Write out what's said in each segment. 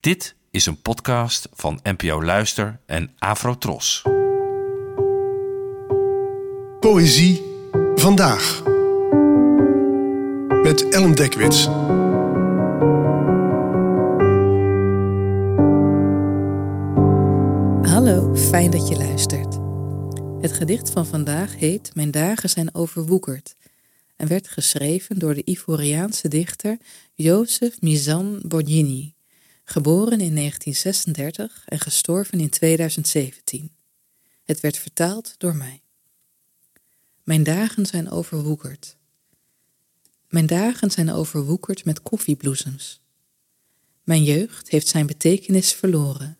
Dit is een podcast van NPO Luister en Afrotros. Poëzie vandaag. Met Ellen Dekwits. Hallo, fijn dat je luistert. Het gedicht van vandaag heet Mijn dagen zijn overwoekerd en werd geschreven door de Ivoriaanse dichter Joseph Mizan Borgini, geboren in 1936 en gestorven in 2017. Het werd vertaald door mij. Mijn dagen zijn overwoekerd. Mijn dagen zijn overwoekerd met koffiebloesems. Mijn jeugd heeft zijn betekenis verloren.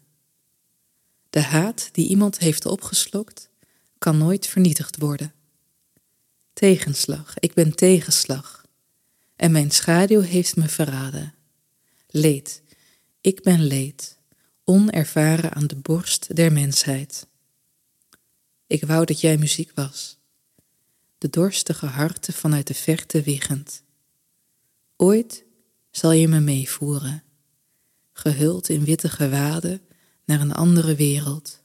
De haat die iemand heeft opgeslokt, kan nooit vernietigd worden. Tegenslag, ik ben tegenslag. En mijn schaduw heeft me verraden. Leed, ik ben leed, onervaren aan de borst der mensheid. Ik wou dat jij muziek was, de dorstige harten vanuit de verte wiegend. Ooit zal je me meevoeren, gehuld in witte gewaden naar een andere wereld.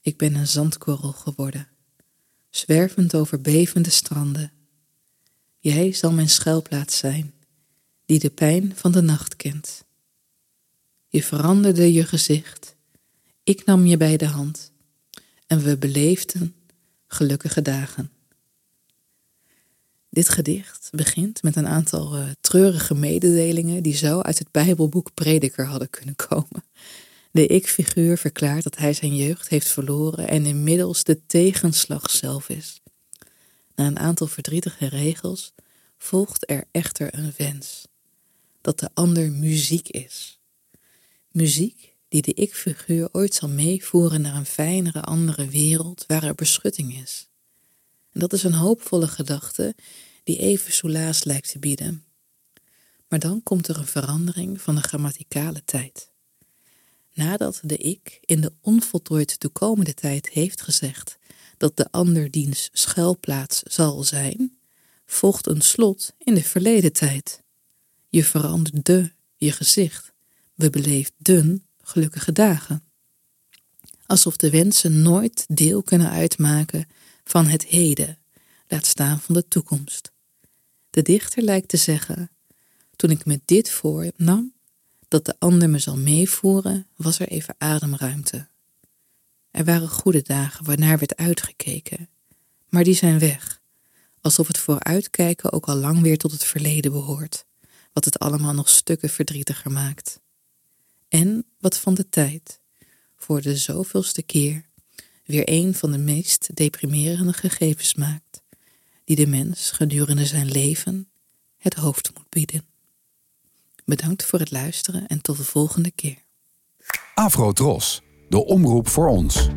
Ik ben een zandkorrel geworden, zwervend over bevende stranden. Jij zal mijn schuilplaats zijn, die de pijn van de nacht kent. Je veranderde je gezicht, ik nam je bij de hand en we beleefden gelukkige dagen. Dit gedicht begint met een aantal uh, treurige mededelingen die zo uit het Bijbelboek Prediker hadden kunnen komen. De ik-figuur verklaart dat hij zijn jeugd heeft verloren en inmiddels de tegenslag zelf is. Na een aantal verdrietige regels volgt er echter een wens: dat de ander muziek is. Muziek die de ik-figuur ooit zal meevoeren naar een fijnere andere wereld waar er beschutting is. En dat is een hoopvolle gedachte die even soelaas lijkt te bieden. Maar dan komt er een verandering van de grammaticale tijd. Nadat de ik in de onvoltooid toekomende tijd heeft gezegd dat de ander diens schuilplaats zal zijn, volgt een slot in de verleden tijd. Je veranderde je gezicht. We beleefden gelukkige dagen. Alsof de wensen nooit deel kunnen uitmaken van het heden, laat staan van de toekomst. De dichter lijkt te zeggen: Toen ik me dit voornam, dat de ander me zal meevoeren, was er even ademruimte. Er waren goede dagen waarnaar werd uitgekeken, maar die zijn weg, alsof het vooruitkijken ook al lang weer tot het verleden behoort, wat het allemaal nog stukken verdrietiger maakt. En wat van de tijd, voor de zoveelste keer, weer een van de meest deprimerende gegevens maakt, die de mens gedurende zijn leven het hoofd moet bieden. Bedankt voor het luisteren en tot de volgende keer. Afro Tros, de omroep voor ons.